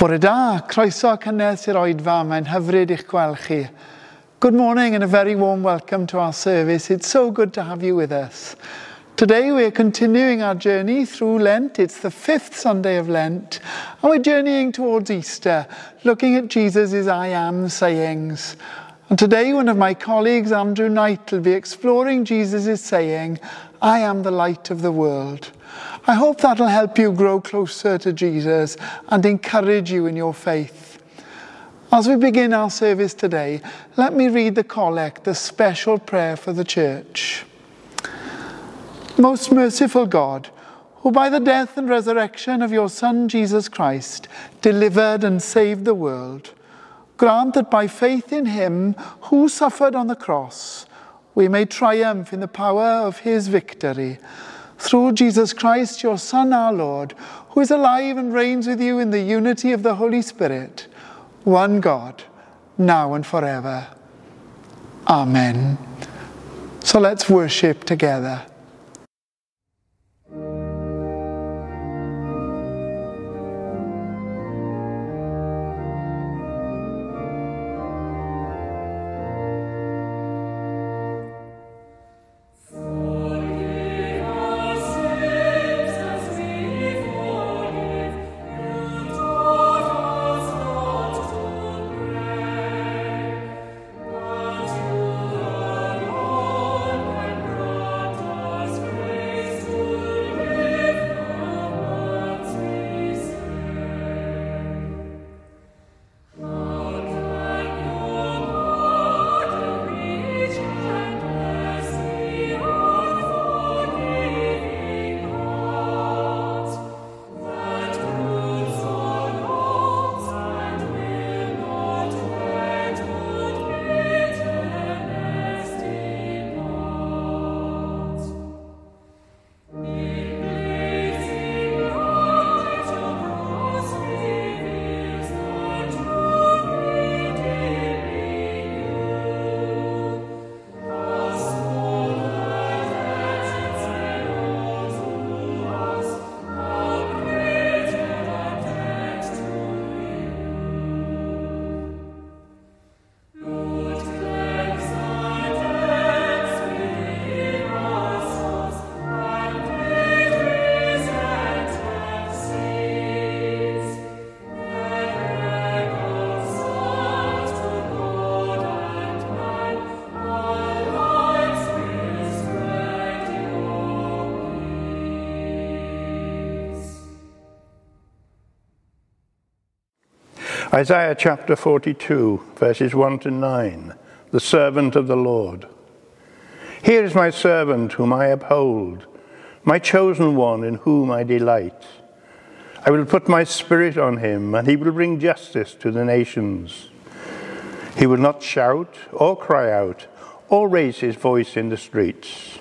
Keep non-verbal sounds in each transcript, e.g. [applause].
Bore da, croeso cynnes i'r oedfa, mae'n hyfryd i'ch gweld chi. Good morning and a very warm welcome to our service. It's so good to have you with us. Today we're continuing our journey through Lent. It's the fifth Sunday of Lent, and we're journeying towards Easter, looking at Jesus' I am sayings. And today, one of my colleagues, Andrew Knight, will be exploring Jesus' saying, I am the light of the world. I hope that'll help you grow closer to Jesus and encourage you in your faith. As we begin our service today, let me read the collect, the special prayer for the church. Most merciful God, who by the death and resurrection of your Son Jesus Christ delivered and saved the world, grant that by faith in him who suffered on the cross, we may triumph in the power of his victory. Through Jesus Christ, your Son, our Lord, who is alive and reigns with you in the unity of the Holy Spirit, one God, now and forever. Amen. So let's worship together. Isaiah chapter 42, verses 1 to 9, the servant of the Lord. Here is my servant whom I uphold, my chosen one in whom I delight. I will put my spirit on him, and he will bring justice to the nations. He will not shout or cry out or raise his voice in the streets.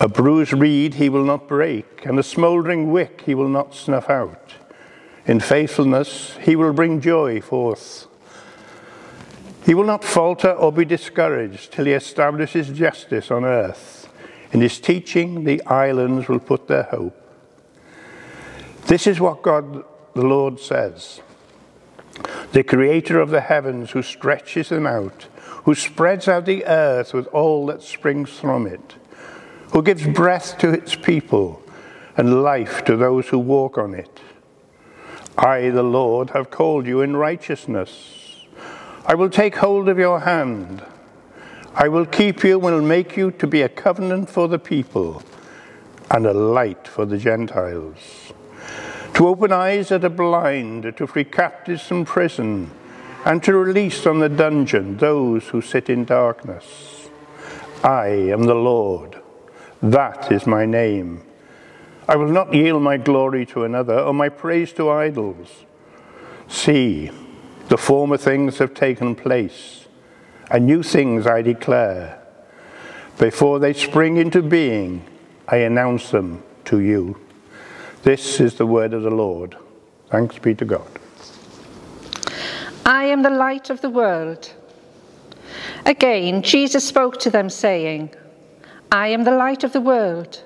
A bruised reed he will not break, and a smouldering wick he will not snuff out. In faithfulness, he will bring joy forth. He will not falter or be discouraged till he establishes justice on earth. In his teaching, the islands will put their hope. This is what God the Lord says the creator of the heavens, who stretches them out, who spreads out the earth with all that springs from it, who gives breath to its people and life to those who walk on it. I, the Lord, have called you in righteousness. I will take hold of your hand. I will keep you and will make you to be a covenant for the people and a light for the Gentiles. To open eyes that are blind, to free captives from prison, and to release from the dungeon those who sit in darkness. I am the Lord. That is my name. I will not yield my glory to another or my praise to idols. See, the former things have taken place, and new things I declare. Before they spring into being, I announce them to you. This is the word of the Lord. Thanks be to God. I am the light of the world. Again, Jesus spoke to them, saying, I am the light of the world.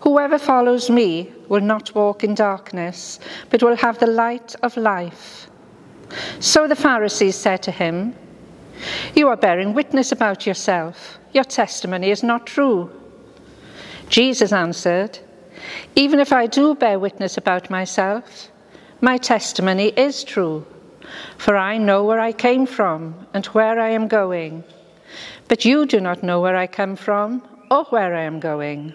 Whoever follows me will not walk in darkness, but will have the light of life. So the Pharisees said to him, You are bearing witness about yourself. Your testimony is not true. Jesus answered, Even if I do bear witness about myself, my testimony is true, for I know where I came from and where I am going. But you do not know where I come from or where I am going.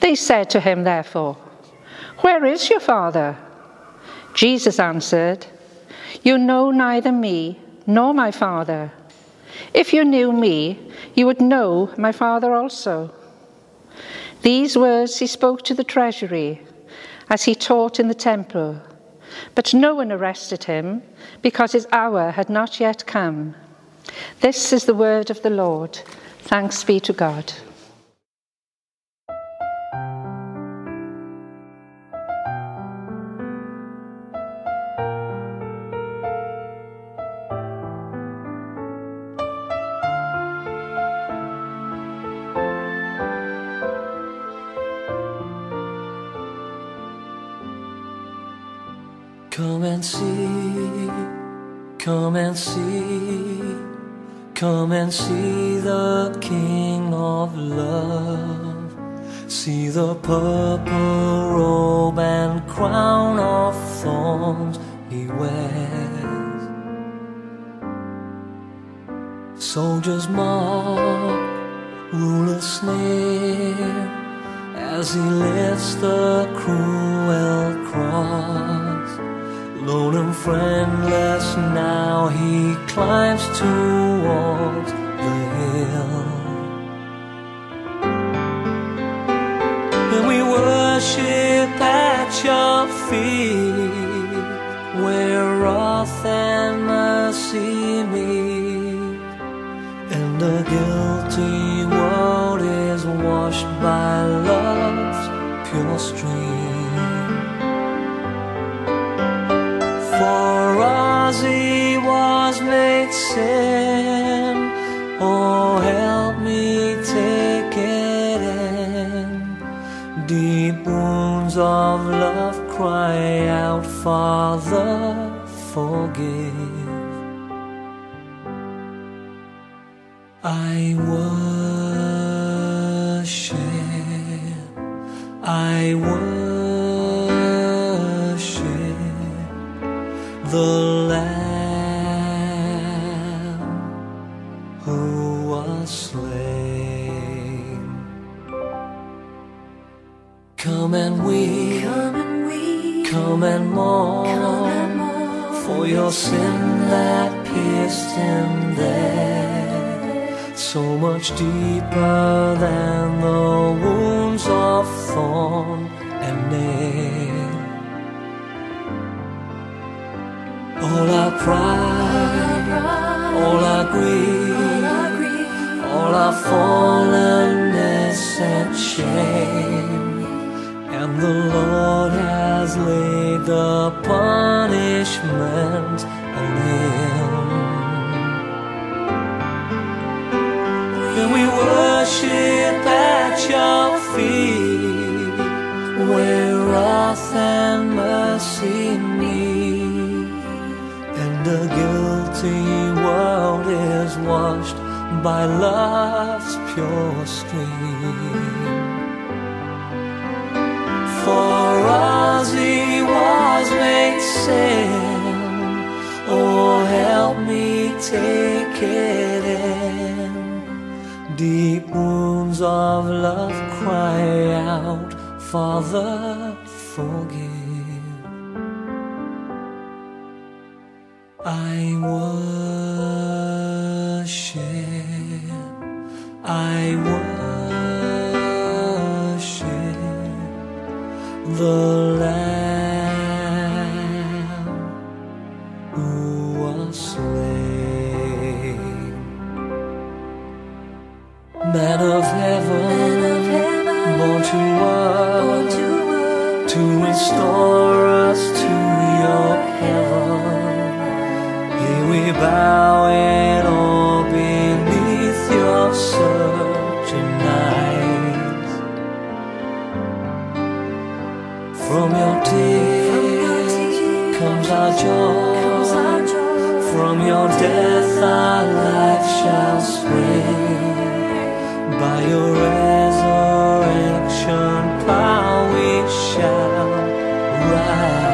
They said to him, therefore, Where is your Father? Jesus answered, You know neither me nor my Father. If you knew me, you would know my Father also. These words he spoke to the treasury as he taught in the temple. But no one arrested him because his hour had not yet come. This is the word of the Lord. Thanks be to God. See the King of love. See the purple robe and crown of thorns he wears. Soldiers mock, rulers sneer as he lifts the cruel cross. Lone and friendless now he climbs towards hill. And we worship at your feet where wrath and mercy meet. And the guilty world is washed by love's pure stream. For us he was made sin. Father, forgive. Your sin that pierced him there. So much deeper than the wounds of thorn and nail. All our pride, all our greed, all our fallenness and shame. The Lord has laid the punishment on him. And we worship at your feet, where wrath and mercy meet. And the guilty world is washed by love's pure stream. Us he was made sin. Oh, help me take it in. Deep wounds of love cry out, Father, forgive. I worship, restore us to your heaven. Here we bow in awe beneath your searching eyes. From your tears comes our joy. From your death our life shall spring. By your resurrection power we shall rise.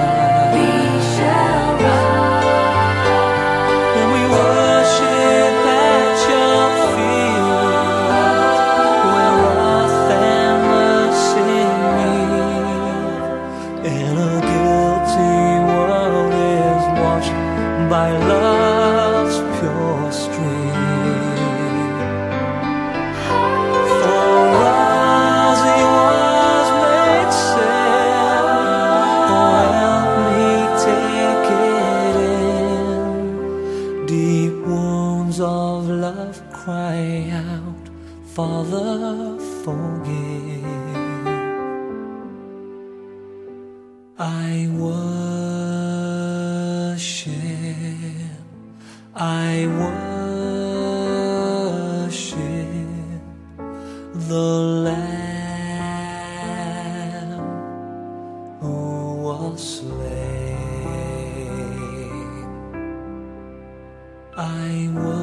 I worship,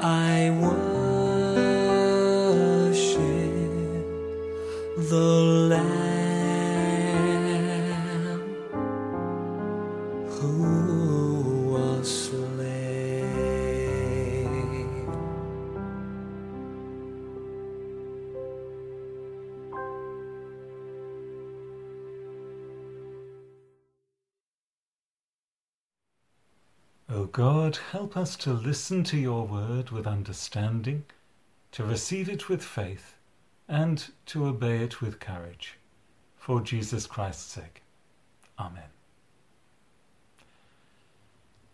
I worship God, help us to listen to your word with understanding, to receive it with faith, and to obey it with courage. For Jesus Christ's sake. Amen.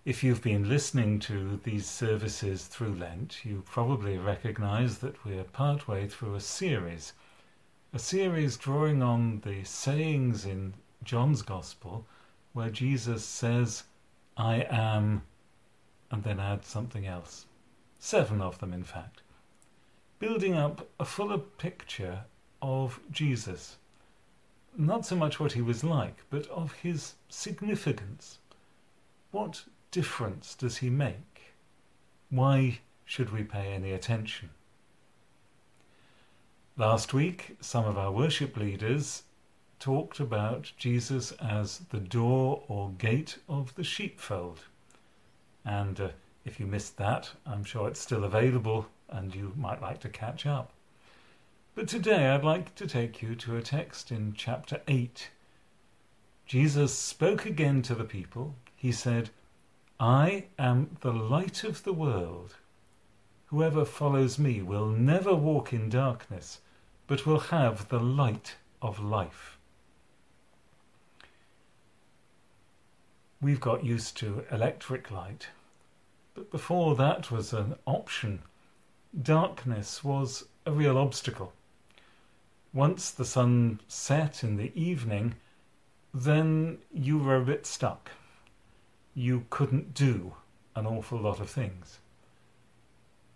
If you've been listening to these services through Lent, you probably recognize that we're partway through a series. A series drawing on the sayings in John's Gospel where Jesus says, I am, and then add something else. Seven of them, in fact. Building up a fuller picture of Jesus. Not so much what he was like, but of his significance. What difference does he make? Why should we pay any attention? Last week, some of our worship leaders talked about Jesus as the door or gate of the sheepfold. And uh, if you missed that, I'm sure it's still available and you might like to catch up. But today I'd like to take you to a text in chapter 8. Jesus spoke again to the people. He said, I am the light of the world. Whoever follows me will never walk in darkness, but will have the light of life. We've got used to electric light, but before that was an option, darkness was a real obstacle. Once the sun set in the evening, then you were a bit stuck. You couldn't do an awful lot of things.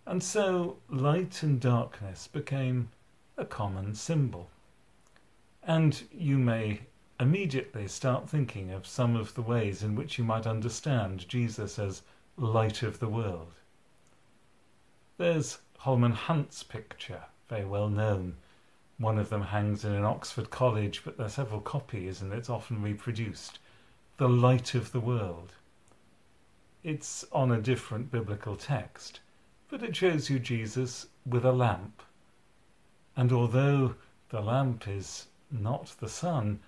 And so light and darkness became a common symbol. And you may immediately start thinking of some of the ways in which you might understand Jesus as light of the world. There's Holman Hunt's picture, very well known. One of them hangs in an Oxford college, but there are several copies and it's often reproduced. The light of the world. It's on a different biblical text, but it shows you Jesus with a lamp. And although the lamp is not the sun,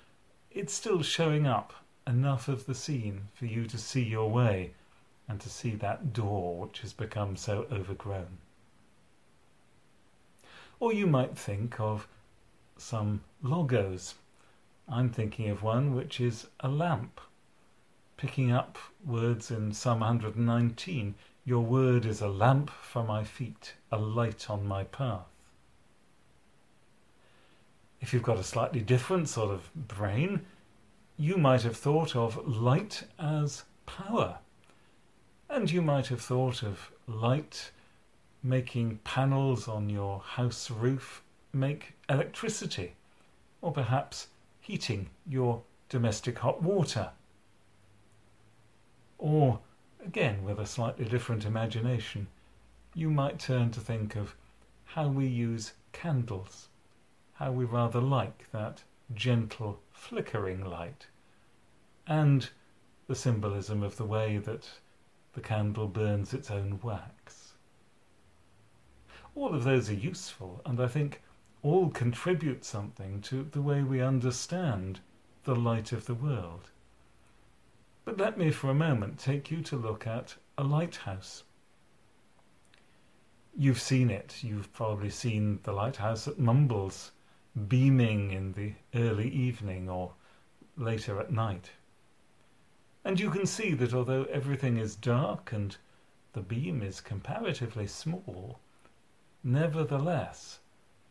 it's still showing up enough of the scene for you to see your way and to see that door which has become so overgrown. Or you might think of some logos. I'm thinking of one which is a lamp, picking up words in Psalm 119 Your word is a lamp for my feet, a light on my path. If you've got a slightly different sort of brain, you might have thought of light as power. And you might have thought of light making panels on your house roof make electricity, or perhaps heating your domestic hot water. Or, again, with a slightly different imagination, you might turn to think of how we use candles, how we rather like that gentle flickering light, and the symbolism of the way that the candle burns its own wax. All of those are useful, and I think all contribute something to the way we understand the light of the world. But let me for a moment take you to look at a lighthouse. You've seen it. You've probably seen the lighthouse at Mumbles beaming in the early evening or later at night. And you can see that although everything is dark and the beam is comparatively small, nevertheless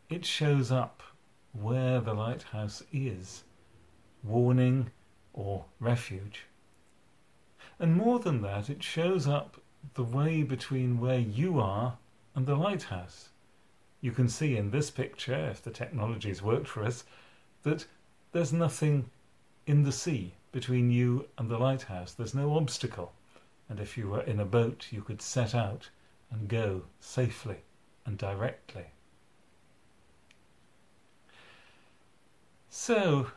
it shows up where the lighthouse is, warning or refuge. And more than that, it shows up the way between where you are and the lighthouse. You can see in this picture, if the technology's worked for us, that there's nothing in the sea between you and the lighthouse. There's no obstacle. And if you were in a boat, you could set out and go safely and directly. So,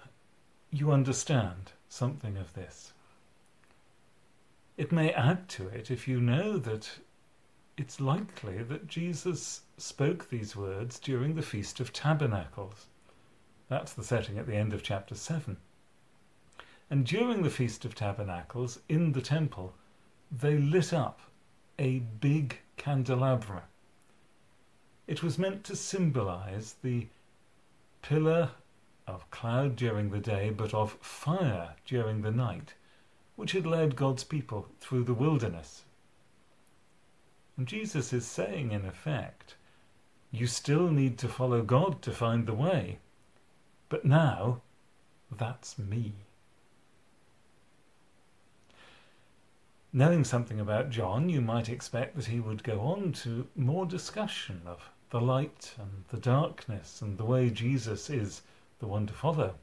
you understand something of this. It may add to it if you know that it's likely that Jesus spoke these words during the Feast of Tabernacles. That's the setting at the end of chapter 7. And during the Feast of Tabernacles, in the temple, they lit up a big candelabra. It was meant to symbolize the pillar of cloud during the day, but of fire during the night, which had led God's people through the wilderness. Jesus is saying, in effect, you still need to follow God to find the way, but now that's me. Knowing something about John, you might expect that he would go on to more discussion of the light and the darkness and the way Jesus is the one to follow.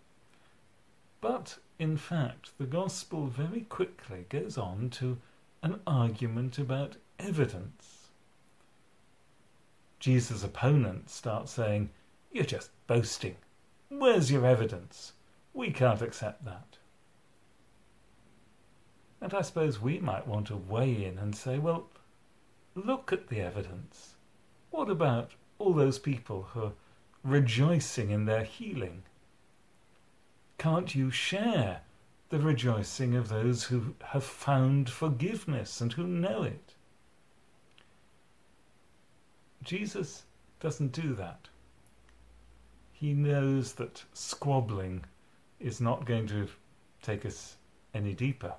But, in fact, the Gospel very quickly goes on to an argument about evidence. Jesus' opponents start saying, You're just boasting. Where's your evidence? We can't accept that. And I suppose we might want to weigh in and say, well, look at the evidence. What about all those people who are rejoicing in their healing? Can't you share the rejoicing of those who have found forgiveness and who know it? Jesus doesn't do that. He knows that squabbling is not going to take us any deeper.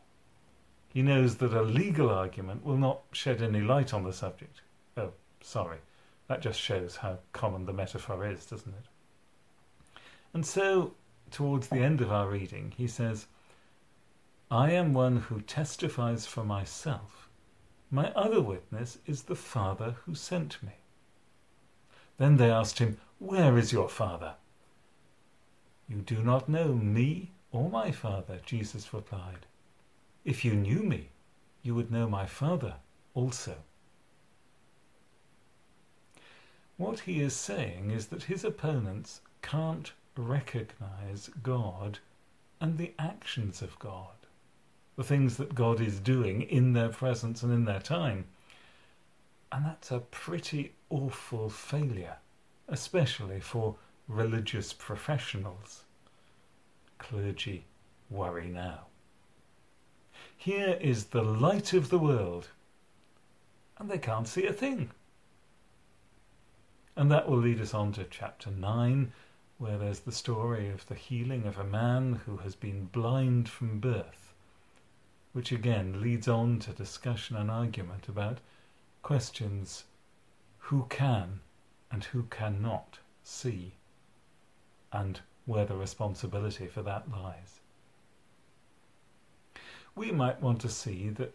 He knows that a legal argument will not shed any light on the subject. Oh, sorry. That just shows how common the metaphor is, doesn't it? And so, towards the end of our reading, he says, I am one who testifies for myself. My other witness is the Father who sent me. Then they asked him, Where is your Father? You do not know me or my Father, Jesus replied. If you knew me, you would know my Father also. What he is saying is that his opponents can't recognize God and the actions of God, the things that God is doing in their presence and in their time. And that's a pretty awful failure, especially for religious professionals. Clergy worry now. Here is the light of the world, and they can't see a thing. And that will lead us on to chapter 9, where there's the story of the healing of a man who has been blind from birth, which again leads on to discussion and argument about questions who can and who cannot see, and where the responsibility for that lies. We might want to see that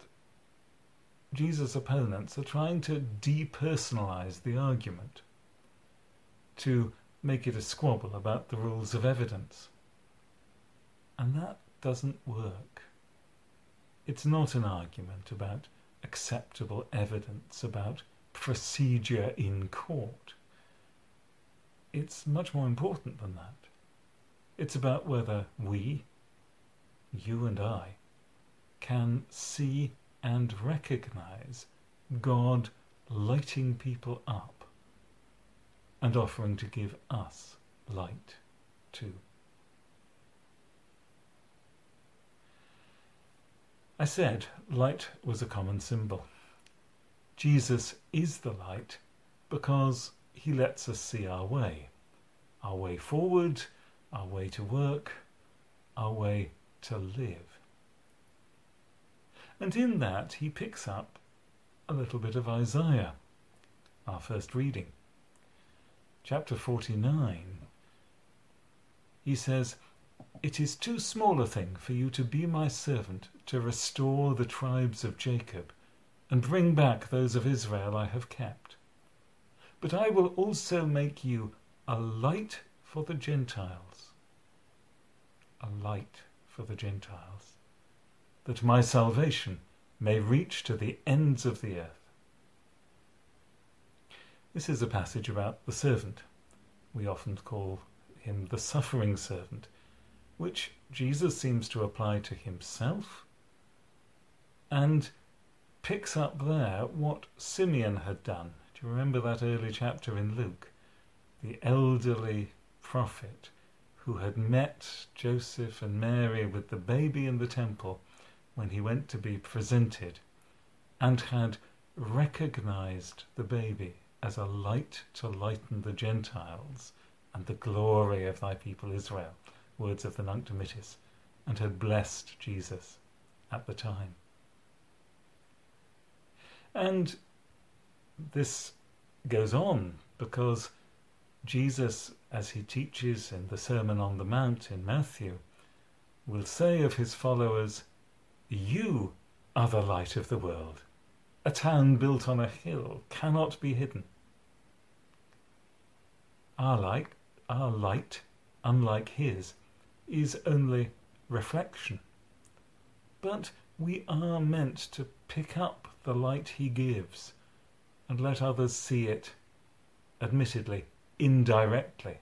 Jesus' opponents are trying to depersonalize the argument, to make it a squabble about the rules of evidence. And that doesn't work. It's not an argument about acceptable evidence, about procedure in court. It's much more important than that. It's about whether we, you and I, can see and recognize God lighting people up and offering to give us light too. I said light was a common symbol. Jesus is the light because he lets us see our way, our way forward, our way to work, our way to live. And in that he picks up a little bit of Isaiah, our first reading. Chapter 49, he says, It is too small a thing for you to be my servant to restore the tribes of Jacob and bring back those of Israel I have kept. But I will also make you a light for the Gentiles. A light for the Gentiles. That my salvation may reach to the ends of the earth. This is a passage about the servant. We often call him the suffering servant, which Jesus seems to apply to himself and picks up there what Simeon had done. Do you remember that early chapter in Luke? The elderly prophet who had met Joseph and Mary with the baby in the temple when he went to be presented and had recognized the baby as a light to lighten the Gentiles and the glory of thy people Israel, words of the Nunc Dimittis, and had blessed Jesus at the time. And this goes on because Jesus, as he teaches in the Sermon on the Mount in Matthew, will say of his followers, You are the light of the world. A town built on a hill cannot be hidden. Our light, our light, unlike his, is only reflection. But we are meant to pick up the light he gives and let others see it, admittedly, indirectly,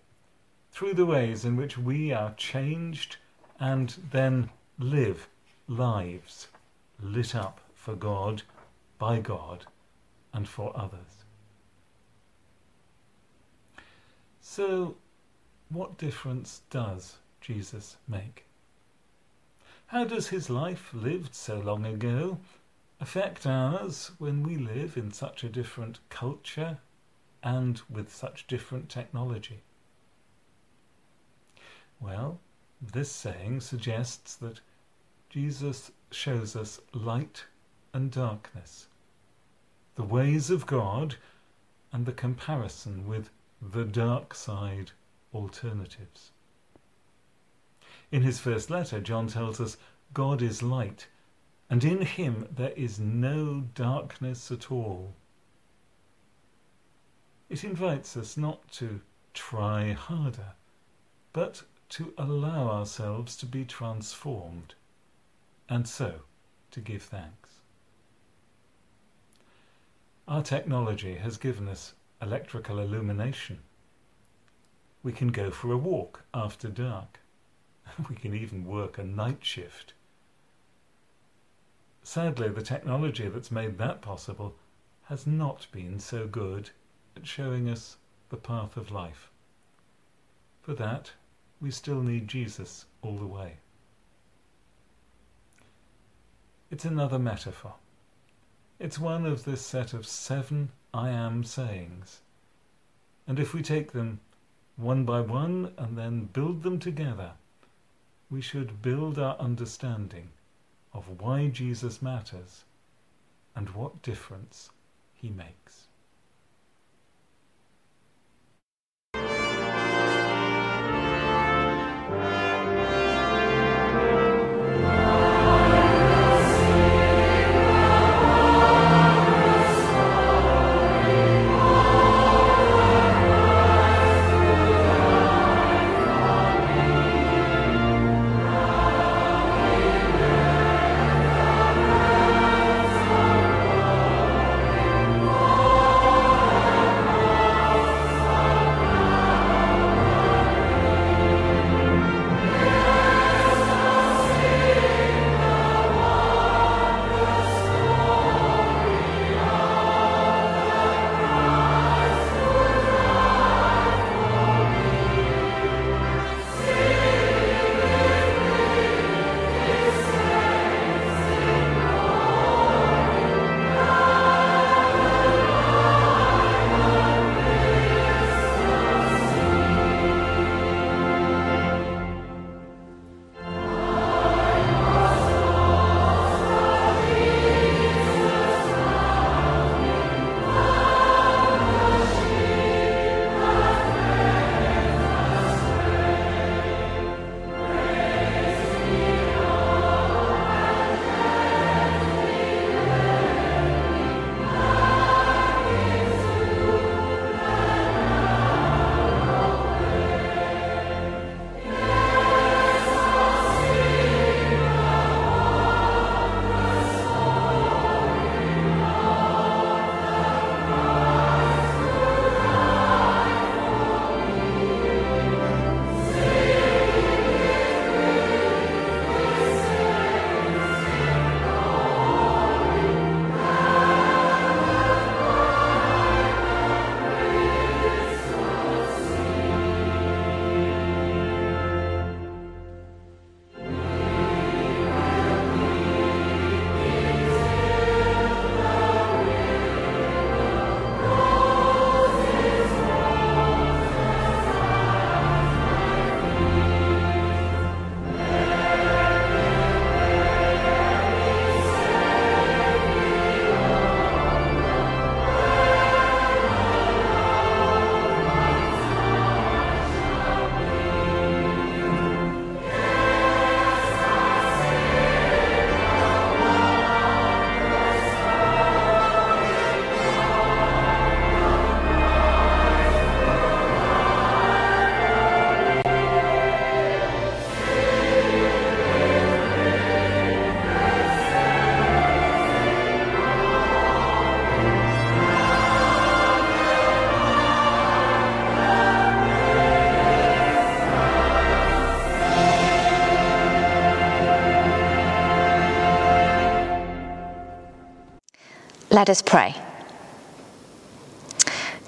through the ways in which we are changed and then live lives lit up for God, by God, and for others. So, what difference does Jesus make? How does his life, lived so long ago, affect ours when we live in such a different culture and with such different technology? Well, this saying suggests that Jesus shows us light and darkness, the ways of God and the comparison with the dark side alternatives. In his first letter, John tells us God is light, and in him there is no darkness at all. It invites us not to try harder, but to allow ourselves to be transformed, and so to give thanks. Our technology has given us electrical illumination. We can go for a walk after dark. [laughs] We can even work a night shift. Sadly, the technology that's made that possible has not been so good at showing us the path of life. For that, we still need Jesus all the way. It's another metaphor. It's one of this set of seven I am sayings And if we take them one by one and then build them together, we should build our understanding of why Jesus matters and what difference he makes. Let us pray.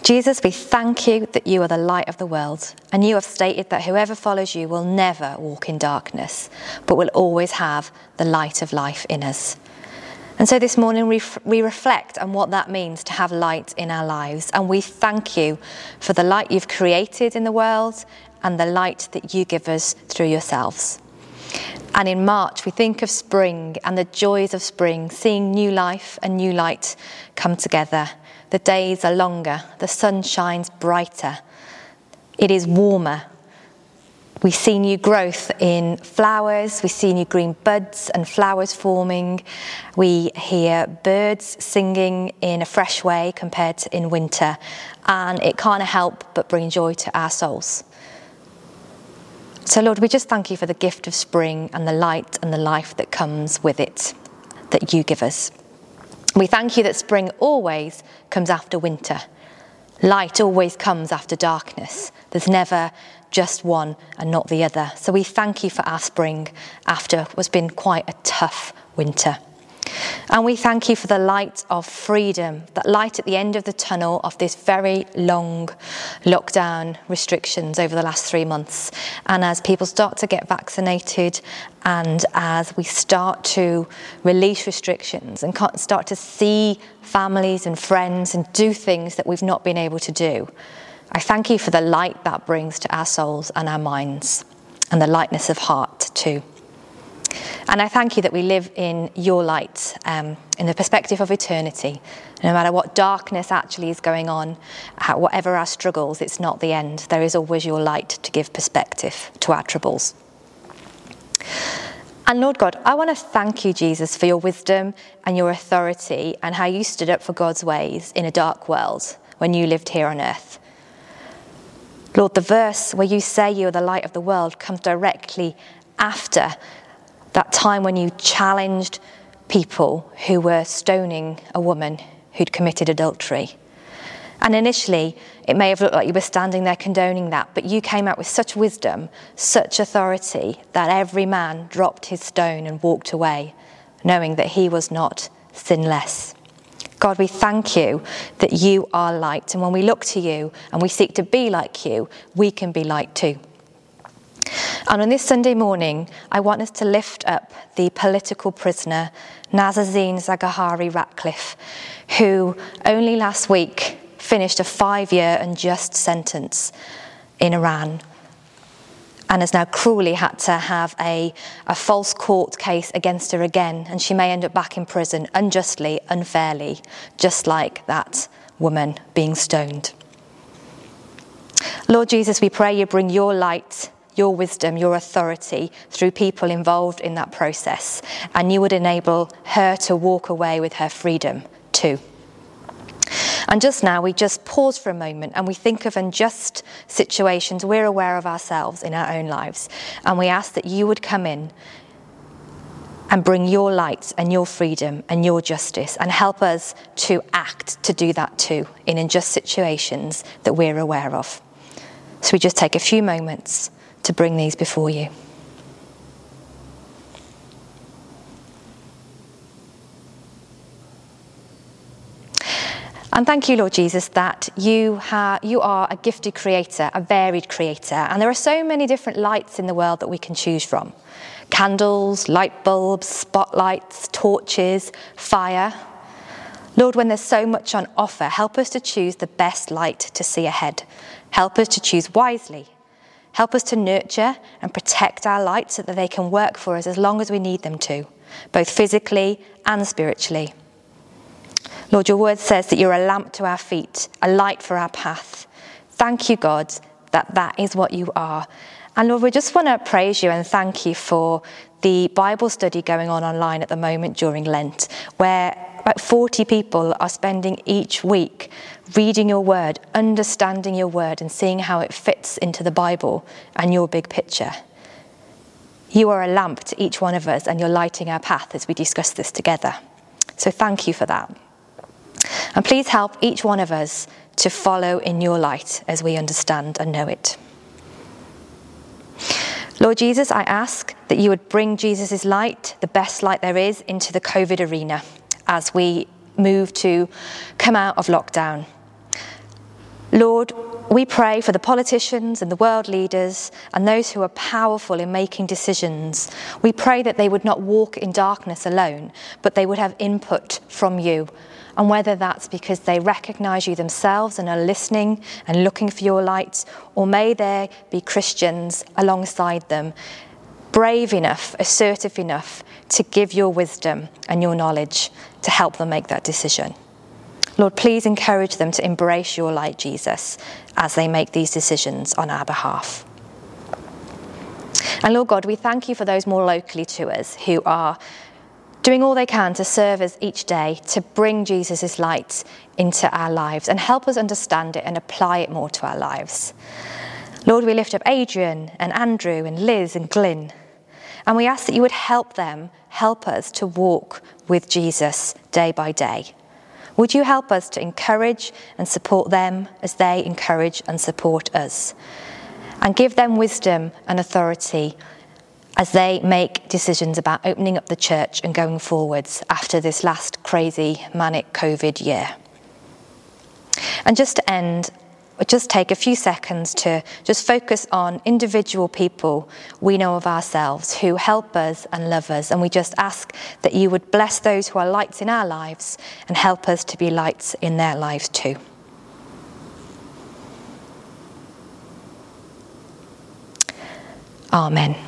Jesus, we thank you that you are the light of the world, and you have stated that whoever follows you will never walk in darkness, but will always have the light of life in us. And so this morning we, we reflect on what that means to have light in our lives, and we thank you for the light you've created in the world and the light that you give us through yourselves. And in March, we think of spring and the joys of spring, seeing new life and new light come together. The days are longer, the sun shines brighter, it is warmer. We see new growth in flowers, we see new green buds and flowers forming. We hear birds singing in a fresh way compared to in winter, and it can't help but bring joy to our souls. So, Lord, we just thank you for the gift of spring and the light and the life that comes with it that you give us. We thank you that spring always comes after winter. Light always comes after darkness. There's never just one and not the other. So we thank you for our spring after what's been quite a tough winter. And we thank you for the light of freedom, that light at the end of the tunnel of this very long lockdown restrictions over the last three months. And as people start to get vaccinated and as we start to release restrictions and start to see families and friends and do things that we've not been able to do, I thank you for the light that brings to our souls and our minds, and the lightness of heart too. And I thank you that we live in your light, um, in the perspective of eternity. No matter what darkness actually is going on, whatever our struggles, it's not the end. There is always your light to give perspective to our troubles. And Lord God, I want to thank you, Jesus, for your wisdom and your authority and how you stood up for God's ways in a dark world when you lived here on earth. Lord, the verse where you say you are the light of the world comes directly after that time when you challenged people who were stoning a woman who'd committed adultery. And initially, it may have looked like you were standing there condoning that, but you came out with such wisdom, such authority, that every man dropped his stone and walked away, knowing that he was not sinless. God, we thank you that you are light. And when we look to you and we seek to be like you, we can be light too. And on this Sunday morning, I want us to lift up the political prisoner, Nazanin Zaghari Ratcliffe, who only last week finished a five year unjust sentence in Iran and has now cruelly had to have a, a false court case against her again, and she may end up back in prison unjustly, unfairly, just like that woman being stoned. Lord Jesus, we pray you bring your light, your wisdom, your authority through people involved in that process, and you would enable her to walk away with her freedom too. And just now, we just pause for a moment and we think of unjust situations we're aware of ourselves in our own lives. And we ask that you would come in and bring your light and your freedom and your justice and help us to act to do that too in unjust situations that we're aware of. So we just take a few moments to bring these before you. And thank you, Lord Jesus, that you, ha- you are a gifted creator, a varied creator. And there are so many different lights in the world that we can choose from candles, light bulbs, spotlights, torches, fire. Lord, when there's so much on offer, help us to choose the best light to see ahead. Help us to choose wisely. Help us to nurture and protect our lights so that they can work for us as long as we need them to, both physically and spiritually. Lord, your word says that you're a lamp to our feet, a light for our path. Thank you, God, that that is what you are. And Lord, we just want to praise you and thank you for the Bible study going on online at the moment during Lent, where about 40 people are spending each week reading your word, understanding your word, and seeing how it fits into the Bible and your big picture. You are a lamp to each one of us, and you're lighting our path as we discuss this together. So thank you for that. And please help each one of us to follow in your light as we understand and know it. Lord Jesus, I ask that you would bring Jesus' light, the best light there is, into the COVID arena as we move to come out of lockdown. Lord, we pray for the politicians and the world leaders and those who are powerful in making decisions. We pray that they would not walk in darkness alone, but they would have input from you. And whether that's because they recognize you themselves and are listening and looking for your light, or may there be Christians alongside them, brave enough, assertive enough to give your wisdom and your knowledge to help them make that decision. Lord, please encourage them to embrace your light, Jesus, as they make these decisions on our behalf. And Lord God, we thank you for those more locally to us who are doing all they can to serve us each day to bring Jesus' light into our lives and help us understand it and apply it more to our lives. Lord, we lift up Adrian and Andrew and Liz and Glyn, and we ask that you would help them, help us to walk with Jesus day by day. Would you help us to encourage and support them as they encourage and support us? And give them wisdom and authority as they make decisions about opening up the church and going forwards after this last crazy manic COVID year. And just to end, just take a few seconds to just focus on individual people we know of ourselves who help us and love us. And we just ask that you would bless those who are lights in our lives and help us to be lights in their lives too. Amen.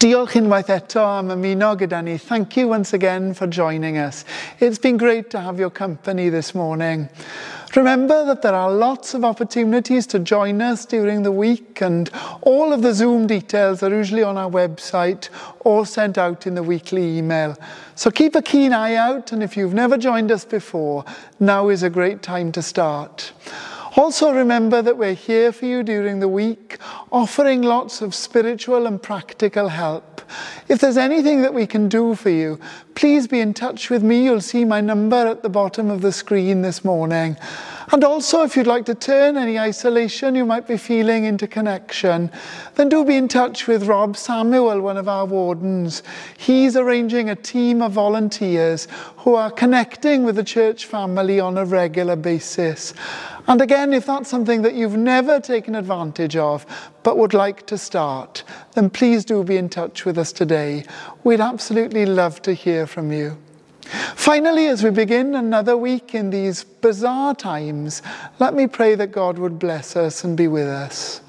Diolch unwaith eto am ymuno gyda ni. Thank you once again for joining us. It's been great to have your company this morning. Remember that there are lots of opportunities to join us during the week, and all of the Zoom details are usually on our website or sent out in the weekly email. So keep a keen eye out, and if you've never joined us before, now is a great time to start. Also, remember that we're here for you during the week, offering lots of spiritual and practical help. If there's anything that we can do for you, please be in touch with me. You'll see my number at the bottom of the screen this morning. And also, if you'd like to turn any isolation you might be feeling into connection, then do be in touch with Rob Samuel, one of our wardens. He's arranging a team of volunteers who are connecting with the church family on a regular basis. And again, if that's something that you've never taken advantage of but would like to start, then please do be in touch with us today. We'd absolutely love to hear from you. Finally, as we begin another week in these bizarre times, let me pray that God would bless us and be with us.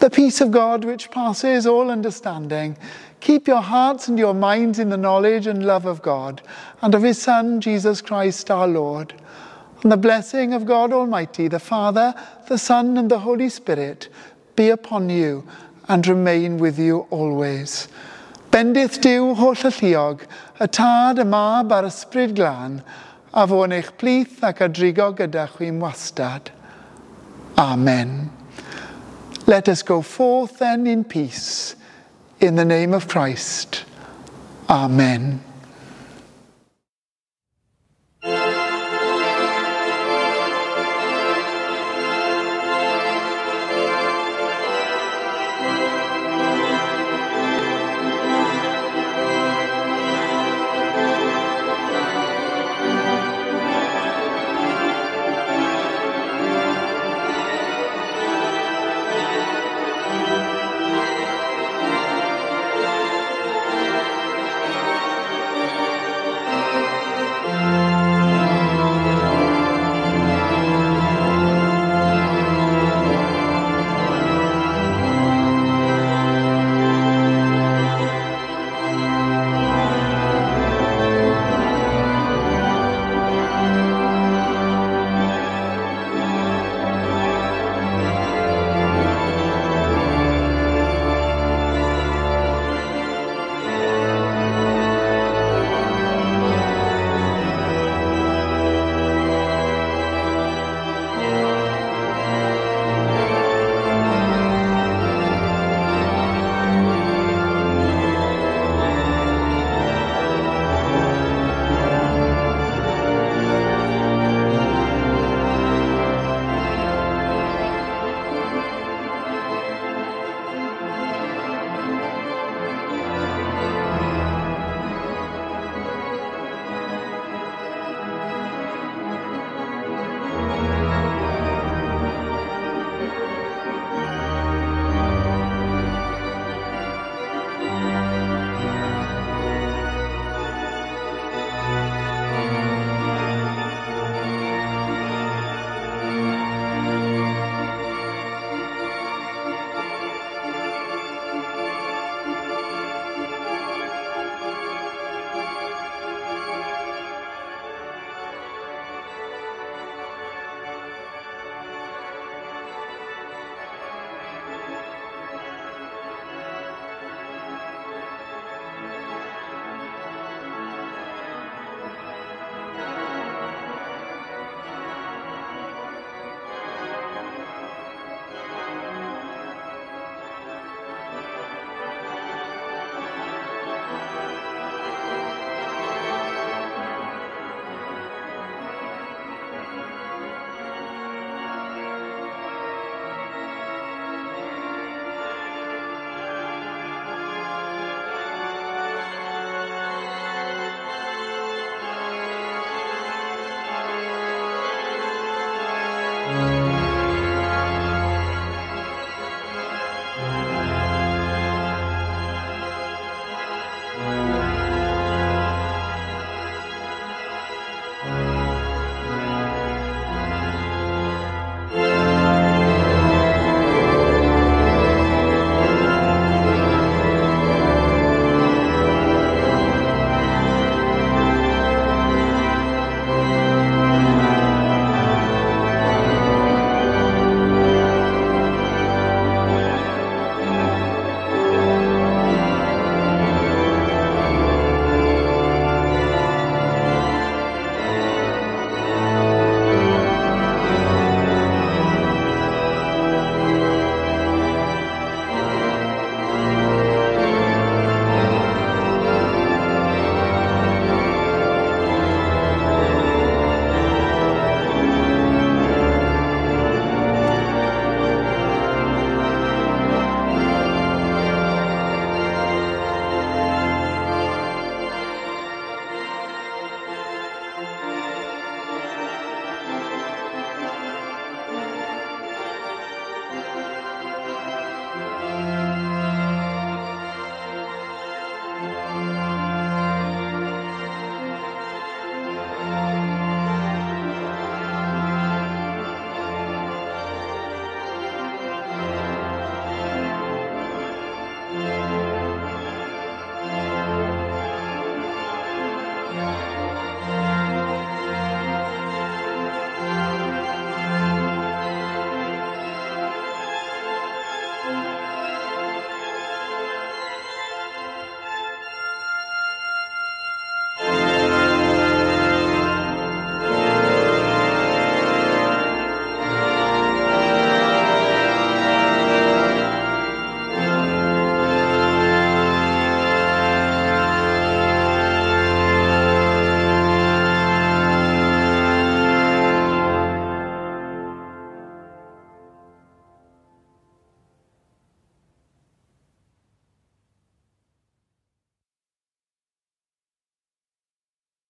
The peace of God, which passes all understanding, keep your hearts and your minds in the knowledge and love of God and of His Son, Jesus Christ our Lord. And the blessing of God Almighty, the Father, the Son, and the Holy Spirit be upon you and remain with you always. Bendith diw holl y lliog, y tad y mab a'r ysbryd glân, a fo'n eich plith ac adrigo gyda chwi'n wastad. Amen. Let us go forth then in peace, in the name of Christ. Amen.